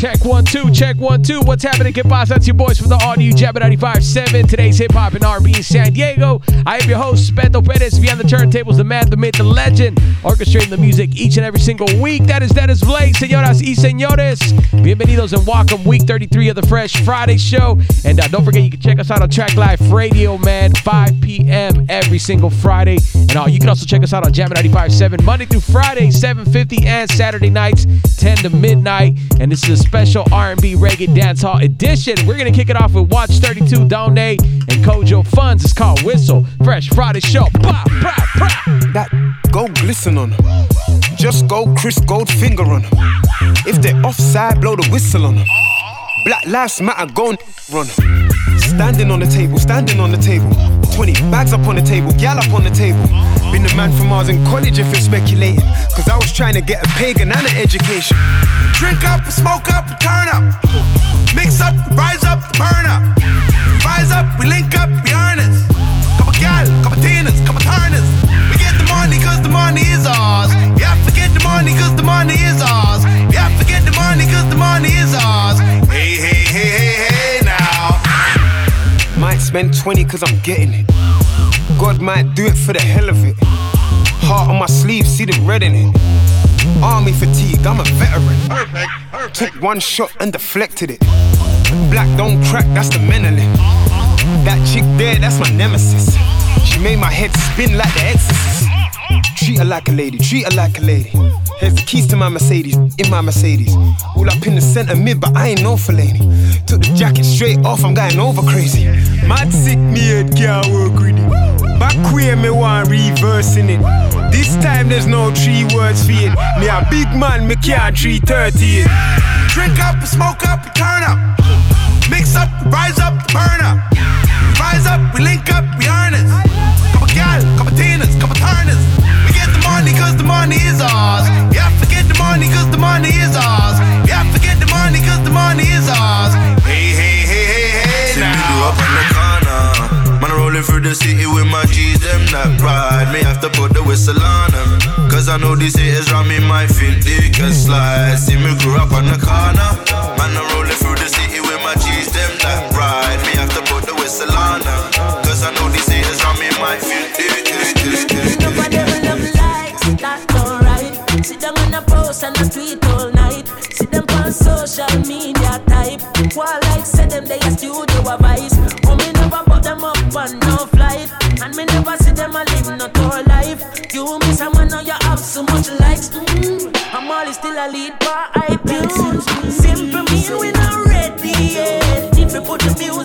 Check one, two, check one, two. What's happening, Boss? That's your boys from the new Jam'n 95.7. Today's hip hop and R&B in San Diego. I am your host, Beto Perez. Beyond the turntables, the man, the myth, the legend. Orchestrating the music each and every single week. That is Dennis Blaze, señoras y señores. Bienvenidos and welcome. Week 33 of the Fresh Friday show. And uh, don't forget, you can check us out on Track Life Radio, man, 5 p.m. every single Friday. And uh, you can also check us out on Jam'n 95.7 Monday through Friday, 7.50 and Saturday nights, 10 to midnight. And this is special R&B reggae dancehall edition. We're gonna kick it off with Watch 32 Donae'o and Kojo Funds. It's called Whistle. Fresh Friday show. Bah, bah, bah. That gold glisten on them. Just go Chris Goldfinger on them. If they're offside, blow the whistle on them. Black lives matter, gone run them. Standing on the table, standing on the table. 20 bags up on the table, gal up on the table. Been the man from Mars in college if you're speculating. Cause I was trying to get a pagan and an education. Drink up, smoke up, turn up. Mix up, rise up, burn up. Rise up, we link up, we honest. Couple gal, couple tinas, couple turners. We get the money cause the money is ours. Spend 20 cause I'm getting it. God might do it for the hell of it. Heart on my sleeve, see the red in it. Army fatigue, I'm a veteran. Perfect, perfect. Took one shot and deflected it. Black don't crack, that's the mentally. That chick there, that's my nemesis. She made my head spin like the exorcist. Treat her like a lady, treat her like a lady. Here's the keys to my Mercedes, in my Mercedes. All up in the center mid, but I ain't no lady. Took the jacket straight off, I'm going over crazy. Mad sick, me head can't work greedy. Back queer, me want reversing it. This time there's no three words for it. Me a big man, me can't 330 it. Drink up, smoke up, turn up. Mix up, rise up, burn up. Rise up, we link up, we honest. Couple gal, couple tinas, couple turners. Cause the money is ours. Yeah, forget the money cause the money is ours. Yeah, forget the money cause the money is ours. Hey, hey, hey, hey, hey, See me now. do up on the corner. Man rolling through the city with my G's, them that pride. Me have to put the whistle on them. Cause I know these haters round me might think they can slide. See me grew up on the corner. Man, I'm rolling through the city with my G's, them that post and a tweet all night. See them on social media type. While like say them they a studio a vice. Oh me never put them up on no flight. And me never see them a live no tour life. You miss someone now you have so much likes. Mm, I'm always still a lead by iTunes. Simple mean we not ready yet. If we put the music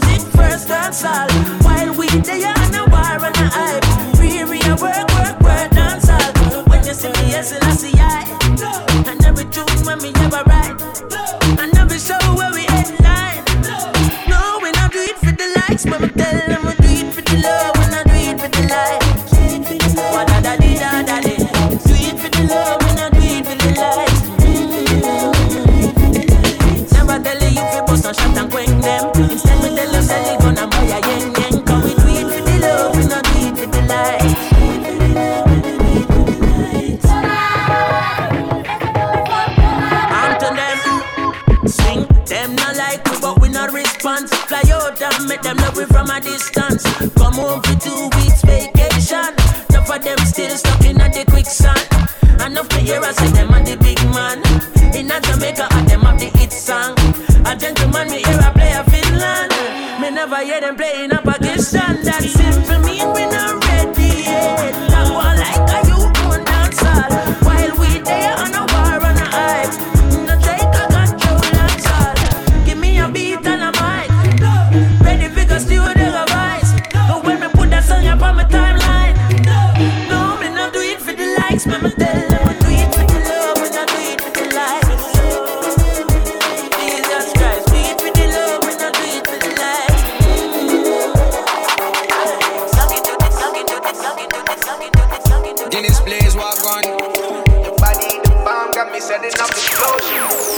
setting.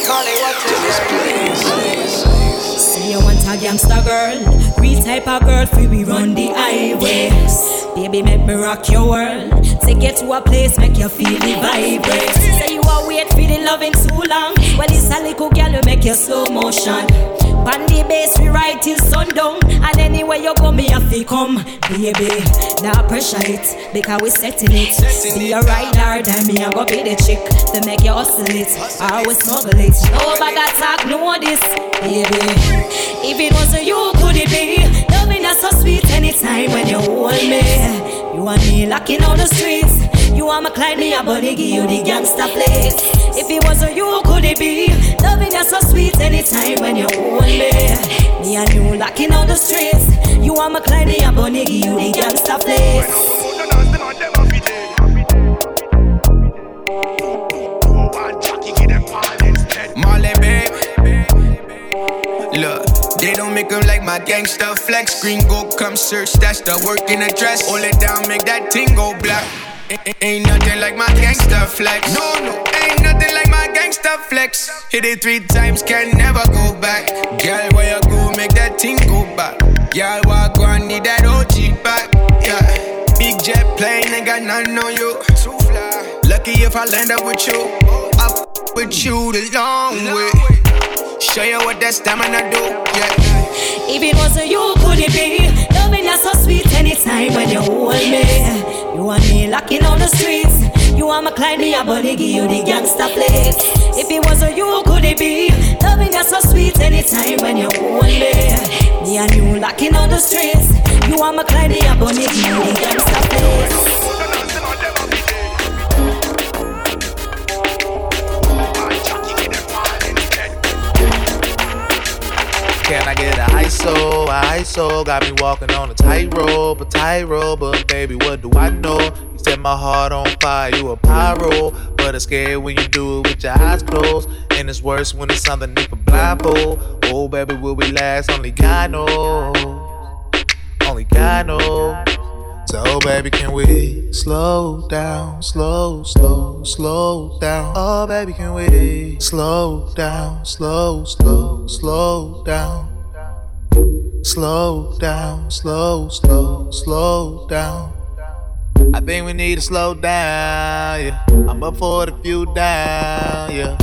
Molly, what's Say you want a gangster girl, real type of girl, free we run the highways. Baby, make me rock your world. Take you to a place, make you feel the vibrate. Say you are wait for the loving too long. Well, it's a little girl who make you slow motion. Pan the bass, we ride till sundown. And anywhere you go, me have to come, baby. Now pressure it, because we setting it. See you right hard, and me, I go be the chick. To make you hustle it, I always smuggle it. No bag of talk, no this, baby. If it wasn't you, could it be? Loving us so sweet anytime when you hold me. You and me locking on the streets. You are my Clyde, me a body, give you the gangsta flex. If it wasn't you, could it be? Loving you so sweet anytime when you hold me. Me and you locking on the streets. You are my Clyde, me a body, give you the gangsta. Look, they don't make them like my gangster flex. Green go come search, that's the work in the dress. Hold it down, make that ting go black. Ain't nothing like my gangsta flex. No, no, ain't nothing like my gangsta flex. Hit it three times, can never go back. Girl, where you go, make that ting go back. Girl, walk on, need that OG back. Yeah, big jet plane, ain't got nothing on you. Lucky if I land up with you. I f- with you the long way. Show you what that stamina do. Yeah. If it wasn't you, could it be? Loving you so sweet anytime when you hold me. You and me locking on the streets. You are my Clyde, me a body, give you the gangsta flex. If it wasn't you, could it be? Loving you so sweet anytime when you hold me. Me and you locking on the streets. You are my Clyde, me a body, give you the gangsta flex. Can I get a ISO? A ISO got me walking on a tightrope, a tightrope. But baby, what do I know? You set my heart on fire, you a pyro. But it's scary when you do it with your eyes closed. And it's worse when it's underneath a blindfold. Oh, baby, will we last? Only God knows. Only God knows. So, baby, can we slow down, slow, slow, slow down? Oh, baby, can we slow down, slow, slow, slow down? Slow down, slow, slow, slow down. I think we need to slow down, yeah. I'm up for the few down, yeah.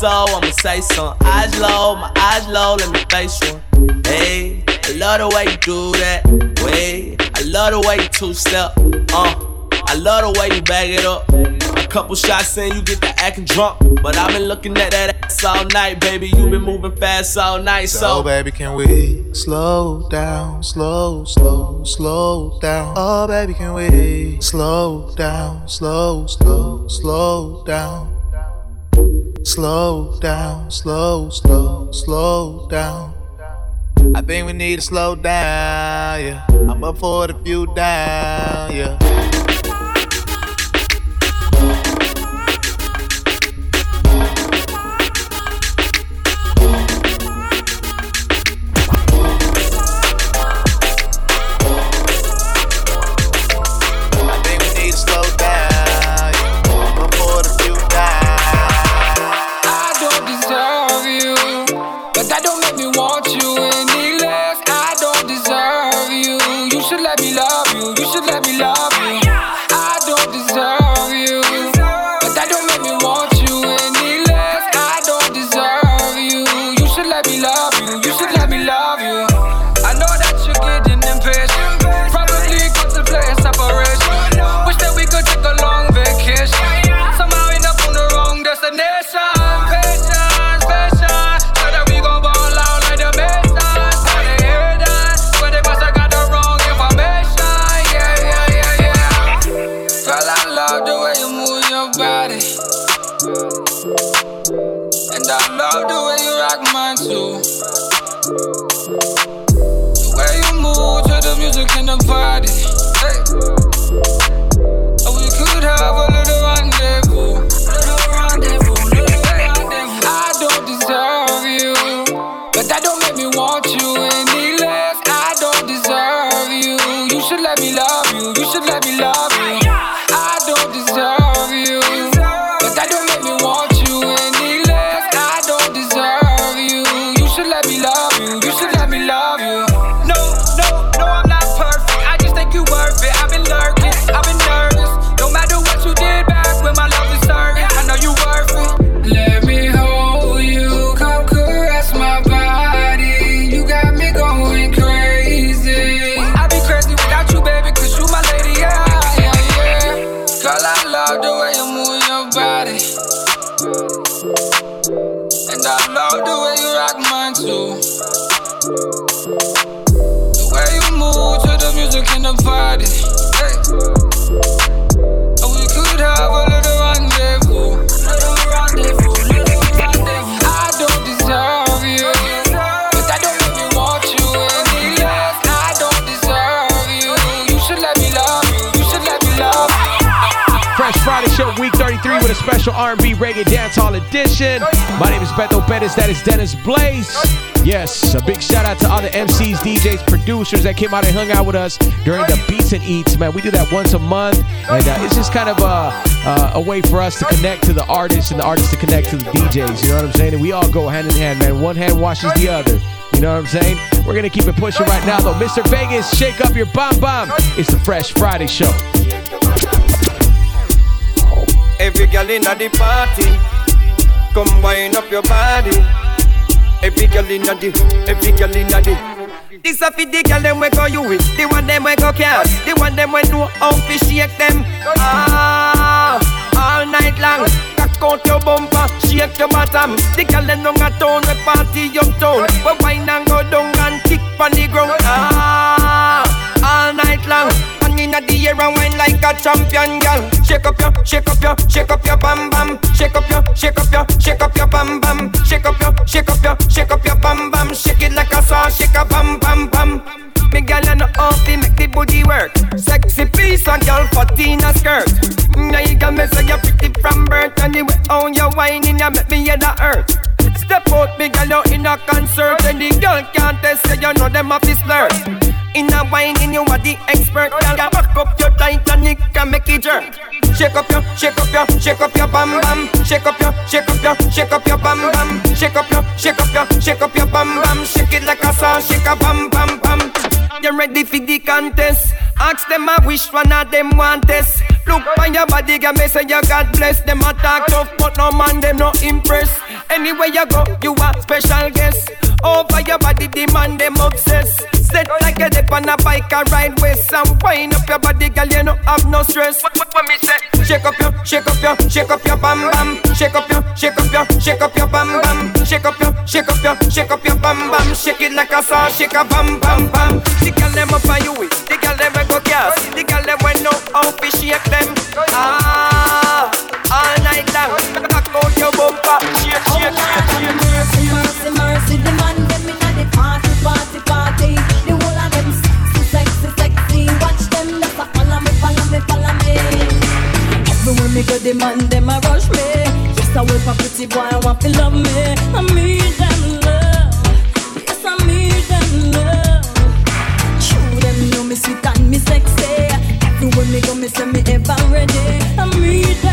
ISO? I'ma say some eyes low, my eyes low, let me face one. Hey, I love the way you do that. Wait, I love the way you two step. Uh, I love the way you bag it up. A couple shots in, you get the acting drunk. But I've been looking at that ass all night, baby. You been moving fast all night, So, so. baby, can we slow down, slow, slow, slow down? Oh, baby, can we slow down, slow, slow, slow down? Slow down, slow, slow, slow down. I think we need to slow down, yeah. I'm up for the few down, yeah. Special R&B reggae dancehall edition. My name is Beto Perez, that is Dennis Blaze. Yes, a big shout out to all the MCs, DJs, producers that came out and hung out with us during the Beats and Eats. Man, we do that once a month, and uh, it's just kind of a, uh, a way for us to connect to the artists and the artists to connect to the DJs. You know what I'm saying? And we all go hand in hand, man. One hand washes the other. You know what I'm saying? We're gonna keep it pushing right now, though. Mr. Vegas, shake up your bomb bomb. It's the Fresh Friday Show. Every girl in the party, come wind up your body. Every girl in the, every girl in the. This a fi the girl them we go you with, the one them we go cash, the one them we know how to shake them. Ah, all night long. Cock out your bumper, shake your bottom. The girl them down a town, we party uptown. We wine and go down and kick on the ground. Ah, all night long. Inna the air and wine like a champion girl. Shake up your, shake up your, shake up your bam bam. Shake up your, shake up your, shake up your bam bam. Shake up your, shake up your, shake up your bam bam. Shake it like a saw, shake a bam bam bam. Me gal and off fi make the booty work. Sexy piece and girl for Tina skirt. Now you got me say you're pretty from birth. And the way how you whining, you make me hear the earth. Step out, me gal, you in a concert And the girl can't test say you know them off this flirt In a whining, you are the expert. Girl, back up your Titanic and make it jerk. Shake up your, shake up your, shake up your bam bam. Shake up your, shake up your, shake up your bam bam. Shake up your, shake up your, shake up your bam bam. Shake it like a saw, shake a bam bam You ready for the contest? Ask them a which one of them want this Look on your body, girl, me say you God bless Them. A talk tough, but no man, them no impress. Anywhere you go, you a special guest. Over your body, the man, them obsess. Set like a dip on a bike, a ride west. And wind up your body, girl, you no have no stress. What, what, what me say? Shake up your, shake up your, shake up your bam bam. Shake up your, shake up your, shake up your bam bam. Shake up your, shake up your, shake up your bam bam. Shake it like a saw, shake a bam bam bam The girl them up on you with, the girl them we go gas The girl them we know how to shake them Ah, all night long Cock out your bumper, shake, shake, shake, shake Mercy, mercy, mercy, the man them inna the party, party, party. The whole of them sexy, sexy, sexy. Watch them, just a follow me, follow me, follow me. Everywhere me go, the man them a rush me. Yes, I will for pretty boy, I want to love me. I need them love. Yes, I need them love. Me sexy. Everywhere me go, me say me ever ready. I need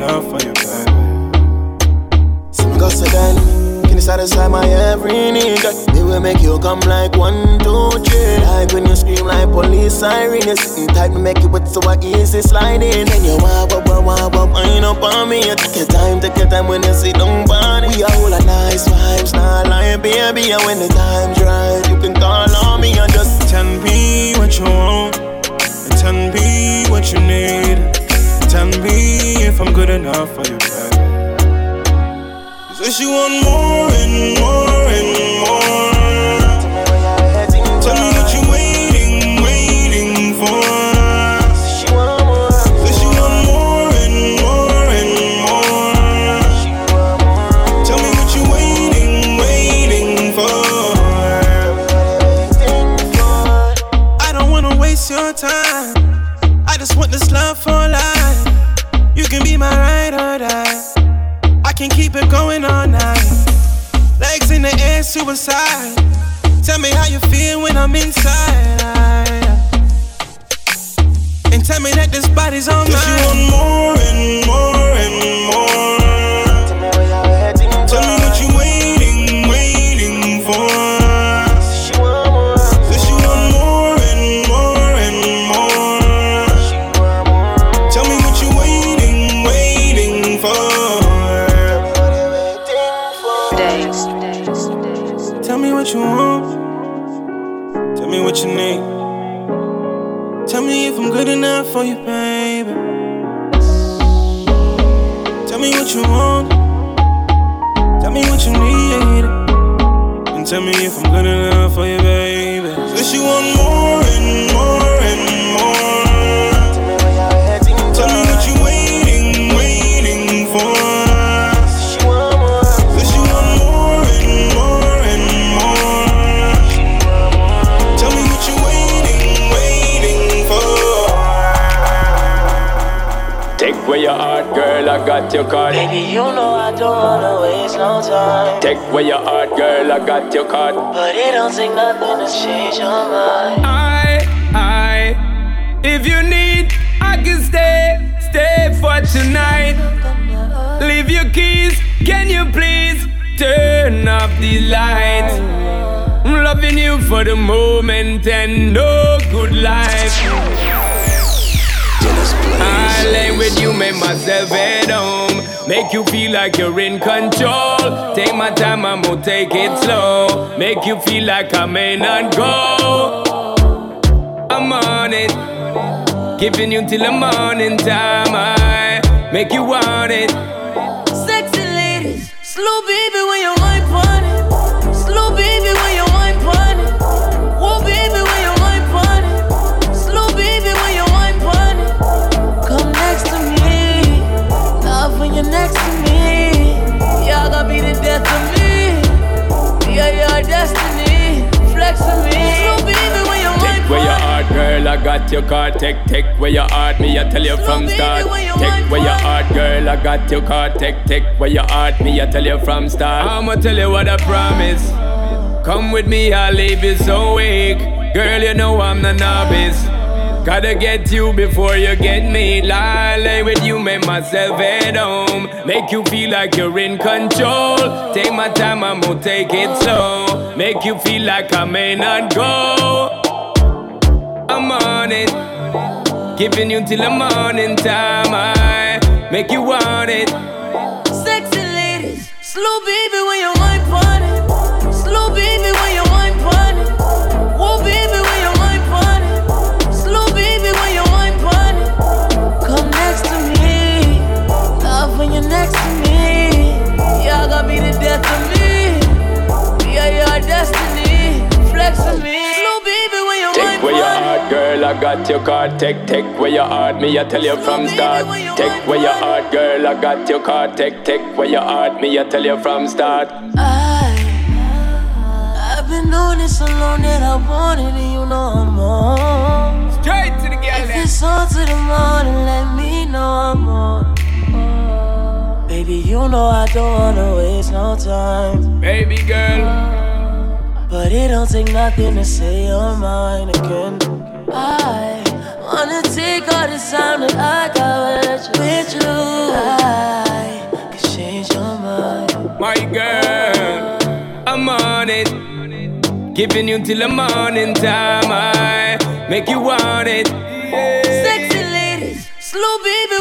enough for you, baby. So me go so then, can you satisfy my every need? Me we make you come like one, two, three. Like when you scream like police siren, you sitting tight, make it with so easy sliding. Then you wah wah wah wah wah wind up on me. You take your time, take your time when you sit down, body. We are all a nice vibes, not lying, baby. And when the time's right, you can call on me and just tell me what you want, and tell me what you need. Tell me if I'm good enough for you, baby. Cause you want more and more and more Tell me what you waiting, waiting for Says she want more Says you waiting waiting for I don't want more and more. Suicide. Tell me how you feel when I'm inside. And tell me that this body's on mine. you want more and more and more. For you, baby. Where your heart, girl, I got your card. But it don't take nothing to change your mind. I, I, if you need, I can stay, stay for tonight. Leave your keys, can you please turn off the lights? I'm loving you for the moment and no good life. I lay with you, make myself at home. Make you feel like you're in control. Take my time, I'm gonna take it slow. Make you feel like I may not go. I'm on it. Giving you till the morning time. I make you want it. Sexy ladies, slow baby got your card. Take, take where your heart, me, I tell you from start. Take where your heart, girl, I got your card. Take, take where your heart, me, I tell you from start. I'ma tell you what I promise. Come with me, I'll leave you so weak. Girl, you know I'm the novice. Gotta get you before you get me. Lie, lay with you, make myself at home. Make you feel like you're in control. Take my time, I'm gonna take it slow. Make you feel like I may not go. It. Giving you till the morning time. I make you want it. Sexy ladies, slow baby when you wine on it. Slow baby when you I got your card. Take, take where your heart, me, I tell you from start. Take where your heart, girl, I got your card. Take, take where your heart, me, I tell you from start. I, I've been doing this so long that I want it, and you know I'm on. Straight to the gal. If it's on to the morning, let me know I'm on. Baby, you know I don't wanna waste no time. Baby girl. But it don't take nothing to say you're mine again. I wanna take all the time that I got with you. With you. I can change your mind. My girl, I'm on it. Giving you till the morning time. I make you want it. Yeah. Sexy ladies, slow baby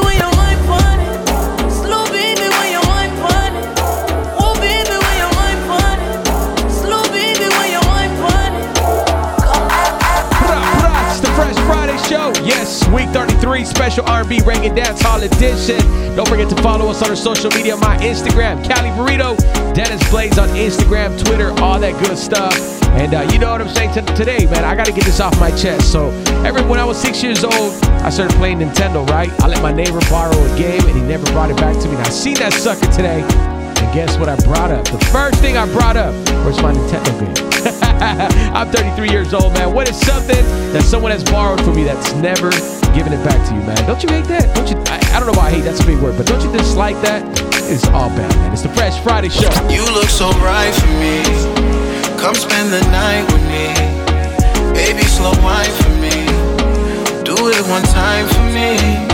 week 33, special R&B Reggae Dance Hall edition. Don't forget to follow us on our social media, my Instagram, Cali Burrito, Dennis Blaze on Instagram, Twitter, all that good stuff. And uh, you know what I'm saying t- today, man. I got to get this off my chest. So, every when I was six years old, I started playing Nintendo. Right? I let my neighbor borrow a game, and he never brought it back to me. And I seen that sucker today. Guess what I brought up? The first thing I brought up was my Nintendo game. I'm 33 years old, man. What is something that someone has borrowed from me that's never given it back to you, man? Don't you hate that? Don't you? I, I don't know why I hate. That's a big word, but don't you dislike that? It's all bad, man. It's the Fresh Friday Show. You look so right for me. Come spend the night with me. Baby, slow wine for me. Do it one time for me.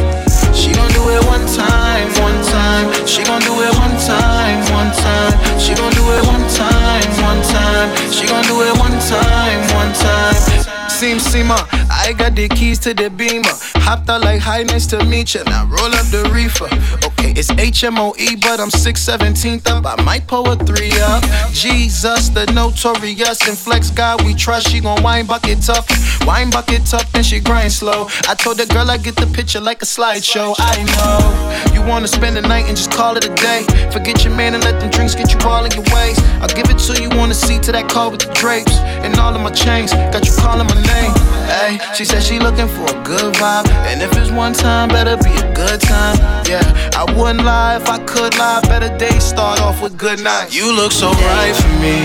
She gon' do it one time, one time. She gon' do it one time, one time. She gon' do it one time, one time. She gon' do it one time, one time. Seem Seema, I got the keys to the beamer. Hopped out like hi, nice to meet ya. Now roll up the reefer. Okay, it's HMOE, but I'm 617th up. I might pull a three up. Jesus, the notorious and flex guy we trust. She gon' wine bucket up, wine bucket up, and she grind slow. I told the girl I get the picture like a slideshow. I know you wanna spend the night and just call it a day. Forget your man and let them drinks get you all in your ways. I'll give it to you on the seat to that car with the drapes and all of my chains. Got you calling my name. Hey, she said she looking for a good vibe, and if it's one time, better be a good time. Yeah, I wouldn't lie if I could lie. Better day start off with good night. You look so right for me.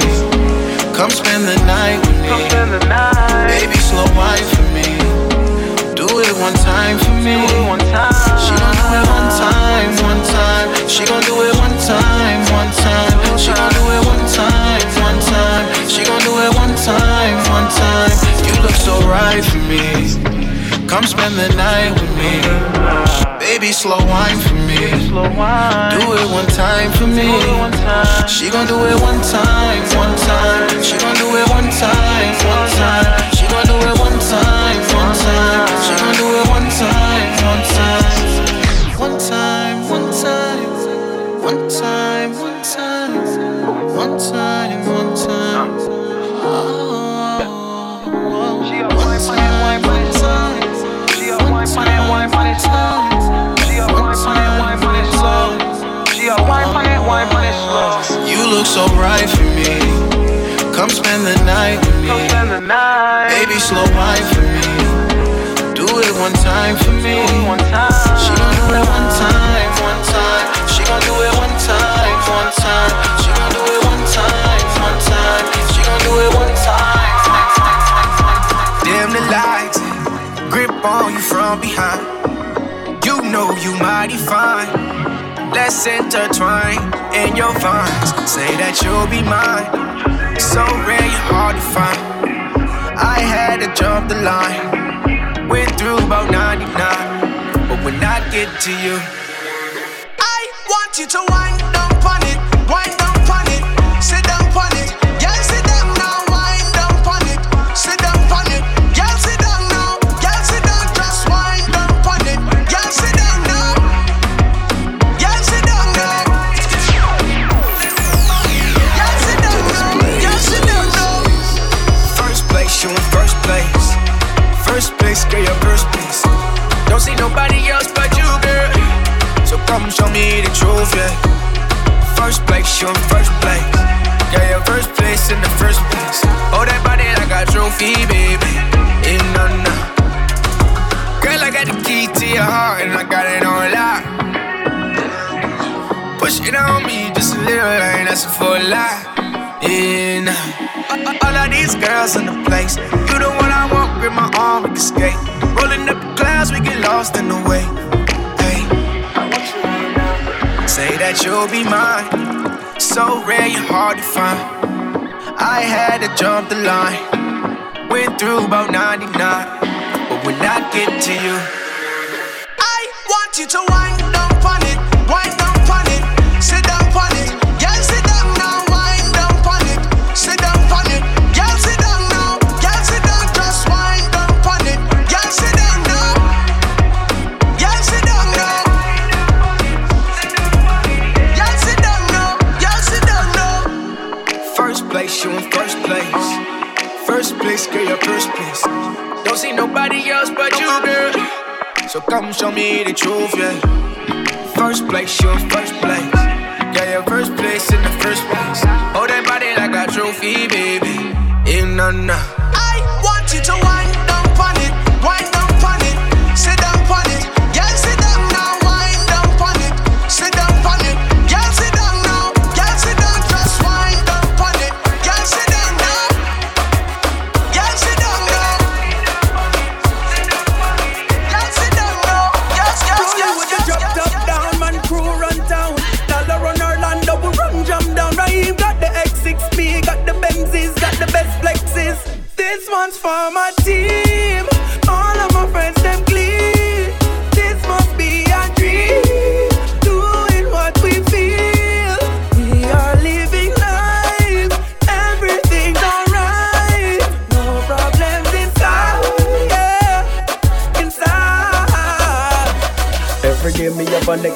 Come spend the night with me. Baby, slow wine for me. Do it one time for me. She gon' do it one time, one time. She gon' do it one time, one time. She gon' do it one time, one time. She gon' do it look so right for me. Come spend the night with me. Baby, slow wine for me. Do it one time for me. She gon' do it one time, Come spend the night with me. Baby, slow wine for me. Do it one time for me. She gon' do it one time, one time. She gon' do it one time, one time. She gon' do it one time, one time. She gon' do it one time. Dim the lights, grip on you from behind. You know you mighty fine. Let's intertwine in your vines. Say that you'll be mine. So rare, you're hard to find. I had to jump the line. Went through about 99. But when I get to you, I want you to wind down on me the truth, yeah. First place, you in first place. Yeah, your first place in the first place. Oh, that body like a trophy, baby. In no, no. Girl, I got the key to your heart and I got it on lock. Push it on me, just a little line, that's a full lot. Yeah, nah. All- All of these girls in the place. You the one I want, grip my arm, we can skate. Rolling up the clouds, we get lost in the way. Say that you'll be mine. So rare, you're hard to find. I had to jump the line. Went through about 99. But when I get to you, I want you to wind this girl your first place. Don't see nobody else but you, girl. So come show me the truth, yeah. First place, your first place. Yeah, your first place in the first place. Hold that body like a trophy, baby. In yeah, nah, nah. I want you to watch.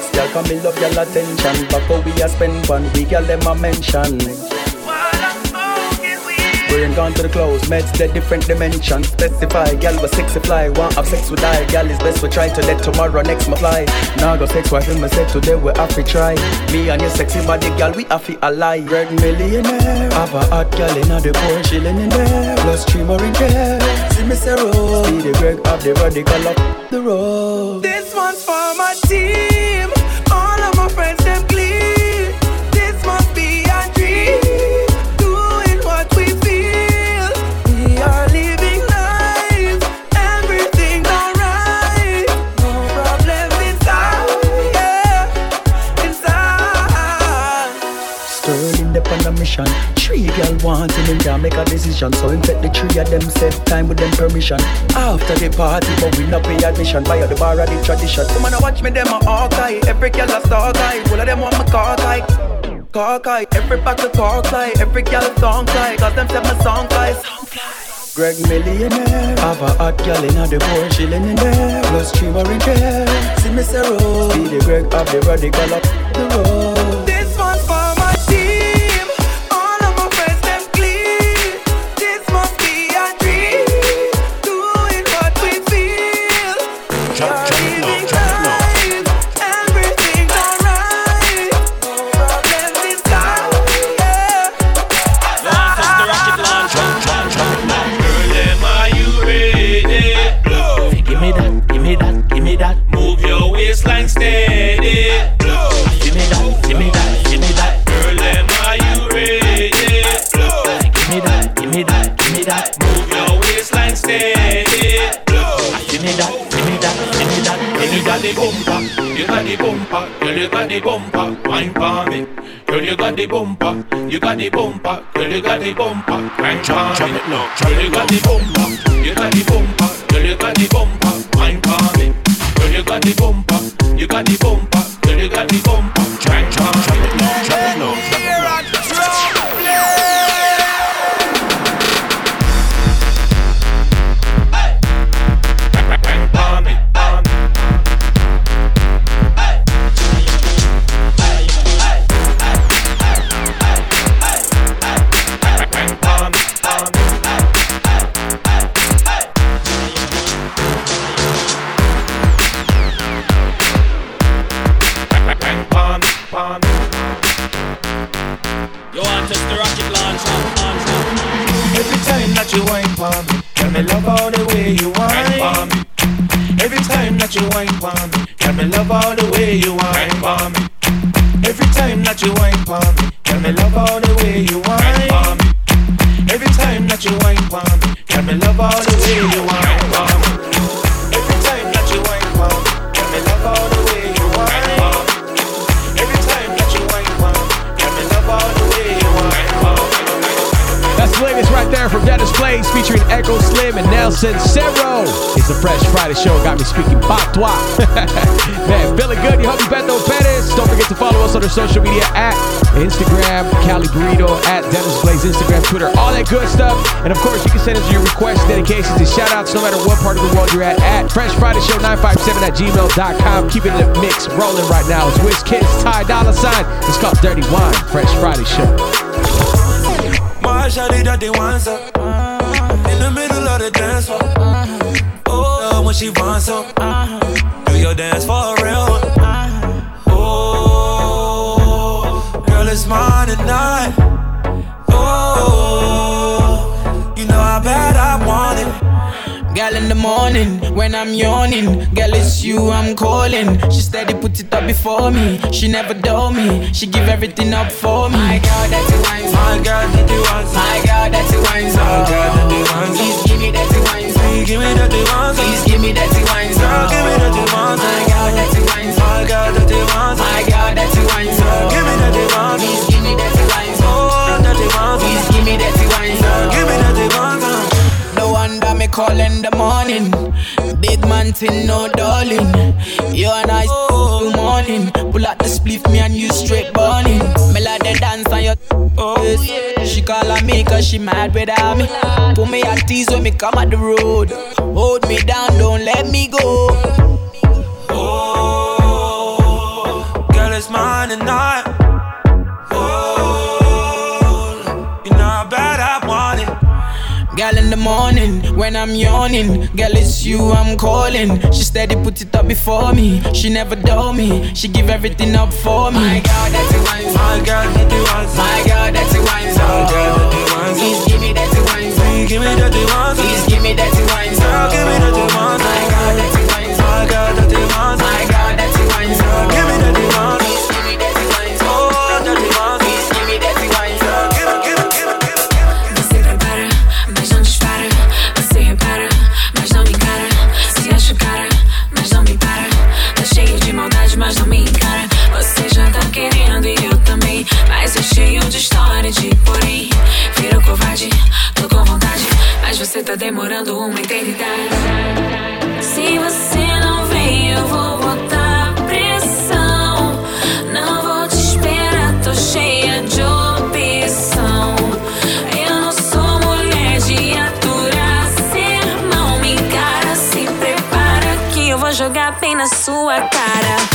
Me girl, come me love y'all attention. Back we a spend one week, y'all them a mention. Brain gone to the clothes, meds the different dimensions. Specify, gal was sexy fly, want have sex with I. Gal is best we try to let tomorrow next my fly. Now go sex wife my set today we have to try. Me and your sexy body gal we have to ally. Greg millionaire, have a hot gal in the Porsche in there. Plus three more in there. See me say roll, see the Greg have the radical up the road. This one's for my team. Friends, a decision. So him take the three of them set time with them permission. After the party, but we not pay admission. Buy the bar of the tradition. Come on, watch me them a hawkeye. Every girl a star guy. All of them want my car guy. Car guy. Every to car guy. Every girl a song guy. Cause them set my song guys. Greg millionaire Have a hot girl in the Porsche in there Plus three in there See me say roll See the Greg have the radical up the road the bumper, you got the bumper, girl, you got the bumper, wine for me. Girl, you got the bumper, part of the world you're at at Fresh Friday Show 957 at gmail.com. Keeping the mix rolling right now. It's Wizkids, Ty Dolla Sign. It's called Dirty Wine, Fresh Friday Show. My shawty they want up in the middle of the dance floor. Oh, when she wants some. Do your dance for real. Oh, girl, it's mine tonight. Oh, Girl in the morning when I'm yawning, girl it's you I'm calling. She steady put it up before me. She never dull me. She give everything up for me. My girl, that's a wine My girl, that the wine My girl, that's a wine My girl, that the wine Please give me that wine Please give me that the wine Please give me that wine Girl, give me that the wine My girl, that's a wine My girl, that the wine My girl, that's a wine Give me that the wine call in the morning. Big man thing, no darling. You and I oh. morning. Pull out the spliff, me and you straight burning. Me like the dance on your oh. She call on me cause she mad without me. Put me at tease when me come at the road. Hold me down, don't let me go. Oh, girl, it's mine tonight. Oh, in the morning when I'm yawning, girl it's you I'm calling. She steady put it up before me. She never dull me. She give everything up for me. My girl, that's a wine. My girl, that the wine. My girl, that's a wine. My girl, that the wine. Please give me that wine. Please give me that the wine. Please give me that wine. Girl, give me that the wine. My girl, that's a wine. Demorando uma eternidade. Se você não vem, eu vou botar pressão. Não vou te esperar, tô cheia de opção. Eu não sou mulher de aturar sermão. Me encara, se prepara que eu vou jogar bem na sua cara.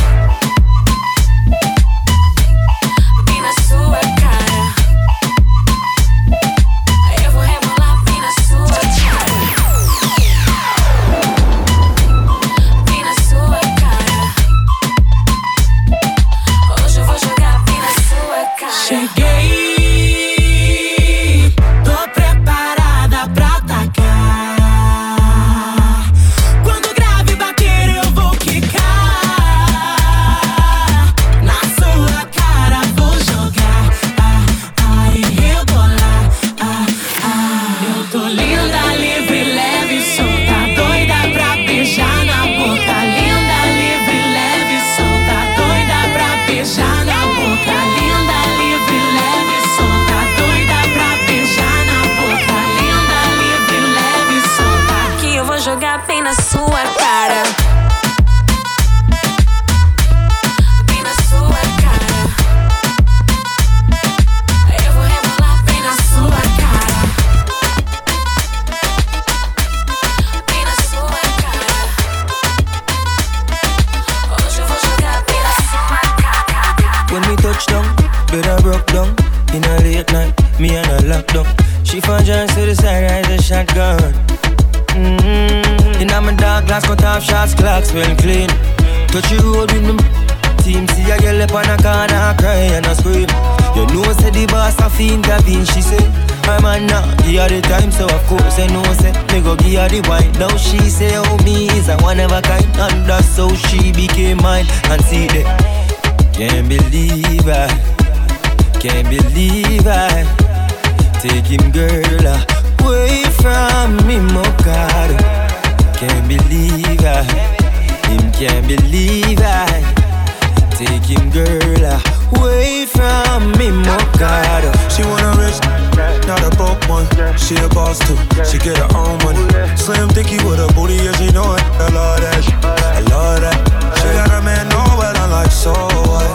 She a boss too. She get her own money. Slim thicky with a booty, yeah she know it. I love that. I love that. She got a man know well I'm like so what?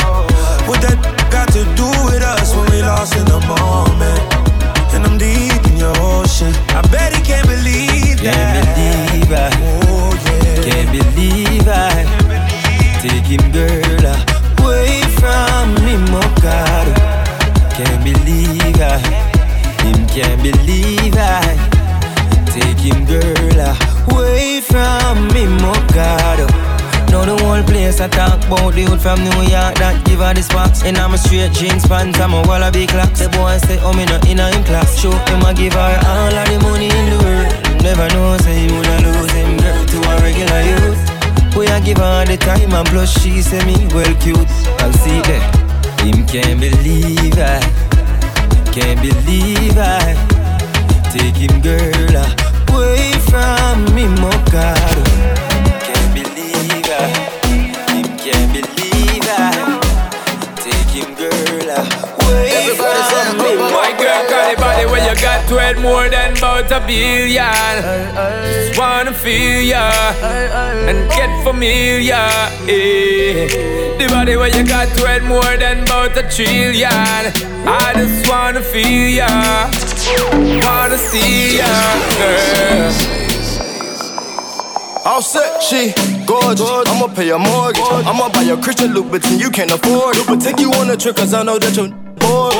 What that got to do with us when we lost in the moment? And I'm deep in your ocean. I bet he can't believe that. Can't believe I, Oh yeah. can't believe I take him girl away from me, my God. Can't believe can't believe I him girl away from me, my God Now the whole place I talk about the youth from New York that give her the sparks. And I'm a straight jeans pants, I'm a wallaby clocks. The boy say, oh, me not in a him class. Show him I give her all of the money in the world. Never know, say he woulda lose him girl to a regular youth. We I give her the time and plus she say me well cute. I'll see that. Him can't believe I, can't believe I take him girl away from me, God. Can't believe I, him can't believe I take him girl girl the body where you got to it more than about a billion. Just wanna feel ya and get familiar. Eh. The body where you got to it more than about a trillion. I just wanna feel ya, wanna see ya, girl. All set, she gorgeous. I'ma pay a mortgage. I'ma buy a Christian Louboutin, you can't afford it. But take you on a trip, cause I know that you're bored.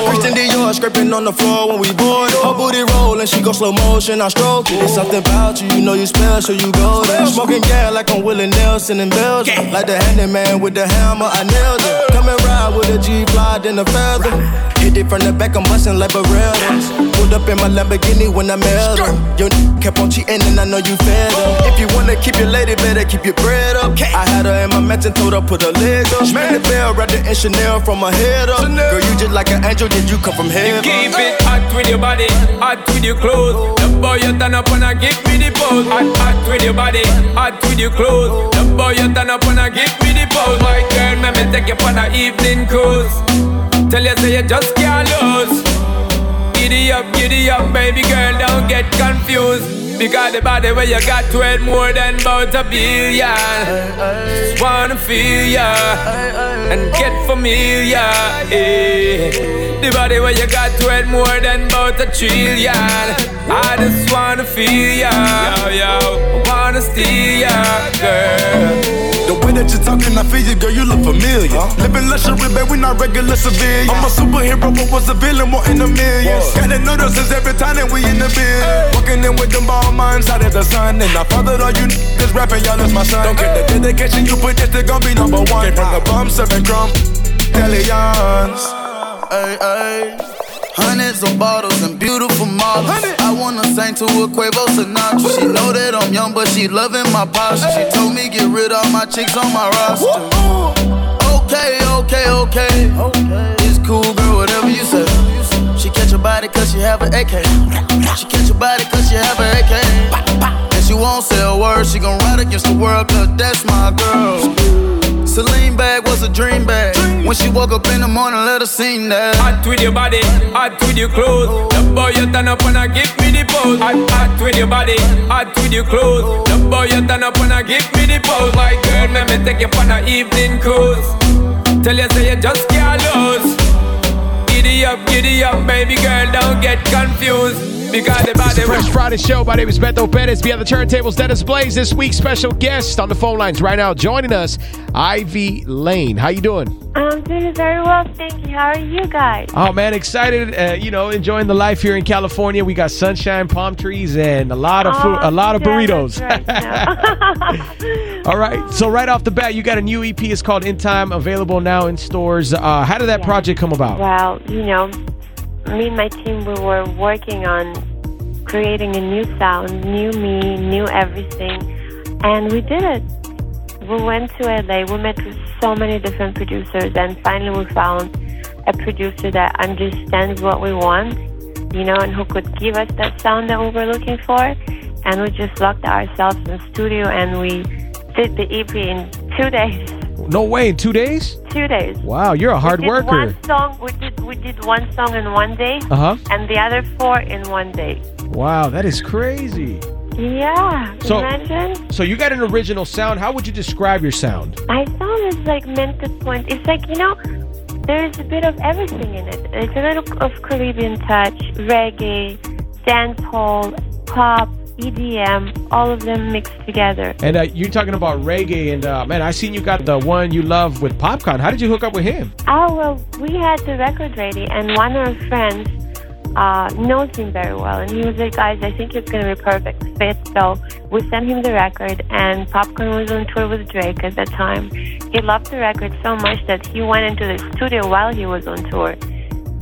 Christian Dior scraping on the floor when we board. Her booty rolling, she go slow motion, I stroke it. There's something about you, you know you special, you go there. Smoking gas like I'm Willie Nelson in Belgium. Like the handyman with the hammer, I nailed it. Come and ride with a G fly, then a feather. Hit it from the back, I'm busting like Berettas. Pulled up in my Lamborghini when I met her. Your n- kept on cheating and I know you fed her. If you wanna keep your lady, better keep your bread up. I had her in my mansion, told her put her leg up. Man, the bell wrapped in Chanel from her head up. Girl, you just like an angel, did you come from heaven? You Keep it uh. hot with your body, hot with your clothes. The boy you turn up and I give me the pose. Hot, hot with your body, hot with your clothes. The boy you turn up and I give me the pose. My girl, let me take you on an evening cruise. Tell you say you just can't lose. Giddy up, giddy up, baby girl, don't get confused. Because the body where you got to it more than about a billion. Just wanna feel ya and get familiar. Eh. The body where you got to it more than about a trillion. I just wanna feel ya, yo, yo. Wanna steal ya, girl. The way that you're talking, I feel you, girl, you look familiar. Living luxury, babe, we not regular civilians. I'm a superhero, but was a villain, wanting a million. Gotta notice us every time that we in the building. Walking in with them ball minds out of the sun. And I fathered all you niggas rapping, y'all is my son. Don't get the dedication you put, this they gon' be number one. Came from the bum, serving crumb, Delions. Ay, ay. Hundreds of bottles and beautiful models. I wanna sing to a Quavo Sinatra. She know that I'm young, but she loving my posture. She told me get rid of my chicks on my roster. Okay, okay, okay. It's cool, girl, whatever you say. She catch a body cause she have an AK. She catch a body cause she have an AK. And she won't say a word, she gon' ride against the world cause that's my girl. Celine bag was a dream bag. When she woke up in the morning, let her sing that. Hot with your body, hot with your clothes. The boy you turn up and I give me the pose. Hot, hot with your body, hot with your clothes. The boy you turn up and I give me the pose. My girl, let me take you on an evening cruise. Tell you say you just can't lose. Giddy up, giddy up, baby girl, don't get confused. Because the body Fresh Friday show. My name is Beto Perez. Beyond the turntables, Dennis Blaze. This week's special guest on the phone lines right now, joining us, Ivy Layne. How you doing? I'm doing very well, thank you. How are you guys? Oh man, excited! Uh, you know, enjoying the life here in California. We got sunshine, palm trees, and a lot of food, a lot of burritos. All right. So right off the bat, you got a new EP. It's called In Time, available now in stores. Uh, how did that project come about? Well, you know, me and my team, we were working on creating a new sound, new me, new everything, and we did it. We went to LA, we met with so many different producers, and finally we found a producer that understands what we want, you know, and who could give us that sound that we were looking for. And we just locked ourselves in the studio and we did the EP in two days. No way, in two days? Two days. Wow, you're a hard we did worker. One song, we did we did one song in one day, Uh-huh. and the other four in one day. Wow, that is crazy. Yeah, So- imagine. So you got an original sound. How would you describe your sound? My sound is like meant to point. It's like you know, there's a bit of everything in it. It's a little of Caribbean touch, reggae, dancehall, pop, EDM, all of them mixed together. And uh, you're talking about reggae, and uh, man, I seen you got the one you love with Popcaan. How did you hook up with him? Oh well, we had the record ready, and one of our friends uh, knows him very well, and he was like, "Guys, I think it's gonna be a perfect fit." So we sent him the record, and Popcaan was on tour with Drake at that time. He loved the record so much that he went into the studio while he was on tour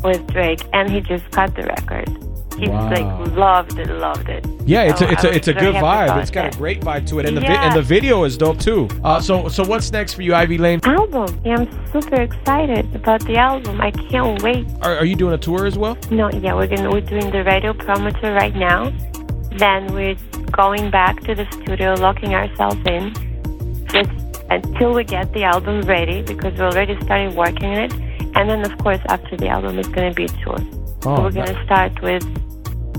with Drake, and he just cut the record. He Wow. like loved it, loved it. Yeah, it's So a it's a it's a good vibe. It's got that. a great vibe to it, and the vi- and the video is dope too. Uh, so so what's next for you, Ivy Layne? album. Yeah, I'm super excited about the album. I can't wait. Are, are you doing a tour as well? No, yeah, we're gonna we're doing the radio promoter right now. Then we're going back to the studio, locking ourselves in, just until we get the album ready because we're already started working on it. And then, of course, after the album, it's gonna be a tour. Oh, so we're gonna start with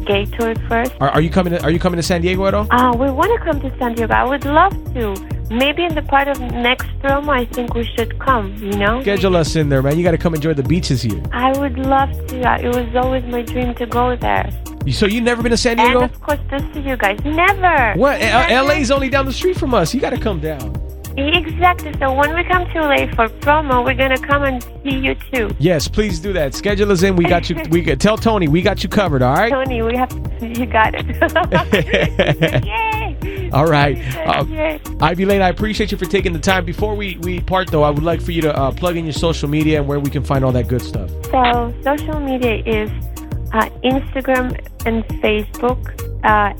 gay tour first. Are, are you coming? To, are you coming to San Diego at all? Uh, we want to come to San Diego. I would love to. Maybe in the part of next promo, I think we should come. You know. Schedule us in there, man. You got to come enjoy the beaches here. I would love to. It was always my dream to go there. So you never been to San And Diego? of course, to see you guys. Never. What? Never. L- LA's only down the street from us. You got to come down. Exactly. So when we come to LA for promo, we're gonna come and see you too. Yes, please do that. Schedule us in. We got you. We got, tell Tony we got you covered. All right. Tony, we have. You got it. Yay! All right. Uh. Ivy Layne, I appreciate you for taking the time. Before we, we part, though, I would like for you to uh, plug in your social media and where we can find all that good stuff. So social media is uh, Instagram and Facebook uh,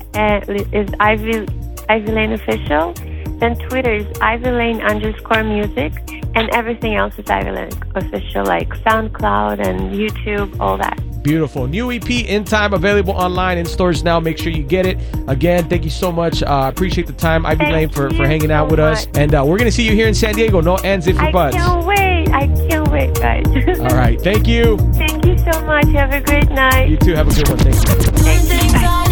is Ivy Ivy Layne official. Then Twitter is Ivy Layne underscore music, and everything else is Ivy Layne official, like SoundCloud and YouTube, all that. Beautiful. New EP in time, available online in stores now. Make sure you get it. Again, thank you so much. Uh, appreciate the time, Ivy Layne, for, for you hanging out so with us. And uh, we're going to see you here in San Diego. No ands if I for buts. can't wait. I can't wait, guys. All right. Thank you. Thank you so much. Have a great night. You too. Have a good one. Thank you. Things I never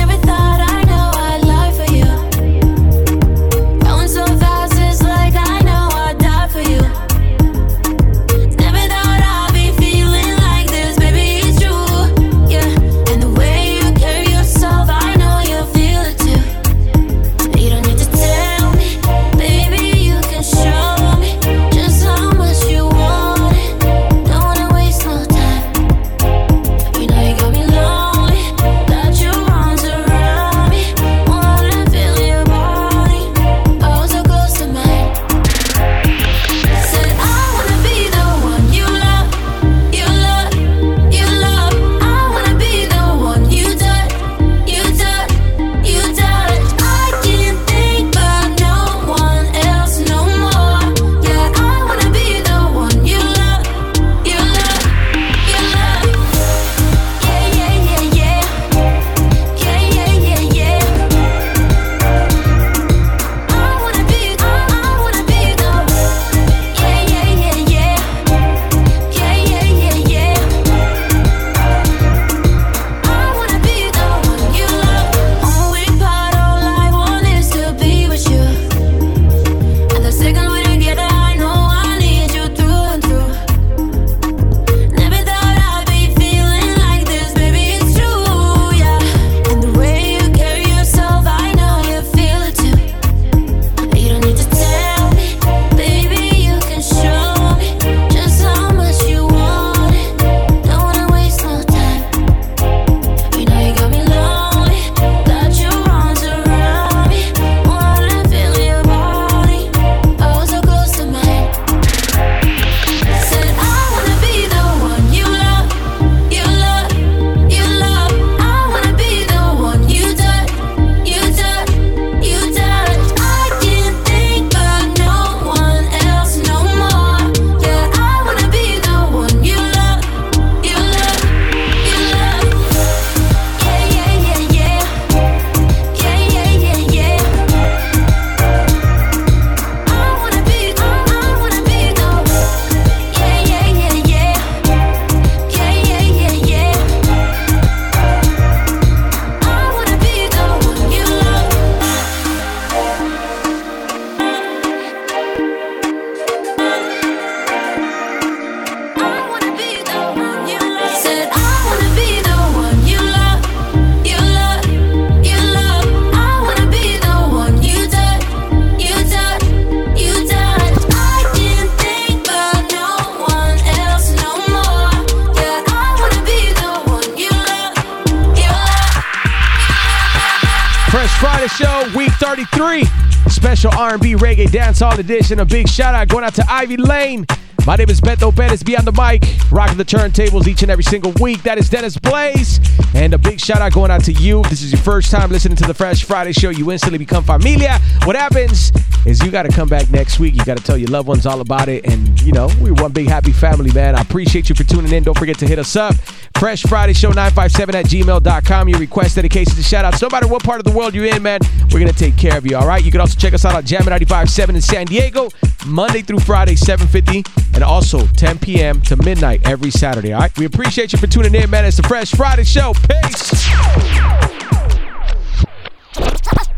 Special R&B reggae dancehall edition. A big shout out going out to Ivy Layne. My name is Beto Perez, beyond the mic, rocking the turntables each and every single week. That is Dennis Blaze. And a big shout out going out to you. If this is your first time listening to the Fresh Friday show, you instantly become familia. What happens is you got to come back next week. You got to tell your loved ones all about it. And, you know, we're one big happy family, man. I appreciate you for tuning in. Don't forget to hit us up. Fresh Friday Show 957 at gmail.com. Your request, dedications, and shout outs. No matter what part of the world you're in, man, we're going to take care of you, all right? You can also check us out on Jam'n 95.7 in San Diego, Monday through Friday, 750 and also 10 p.m. to midnight every Saturday. All right, we appreciate you for tuning in, man. It's the Fresh Friday Show. Peace.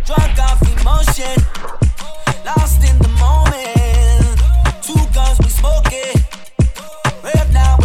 Drunk off emotion, lost in the moment. Two guns we smoking, now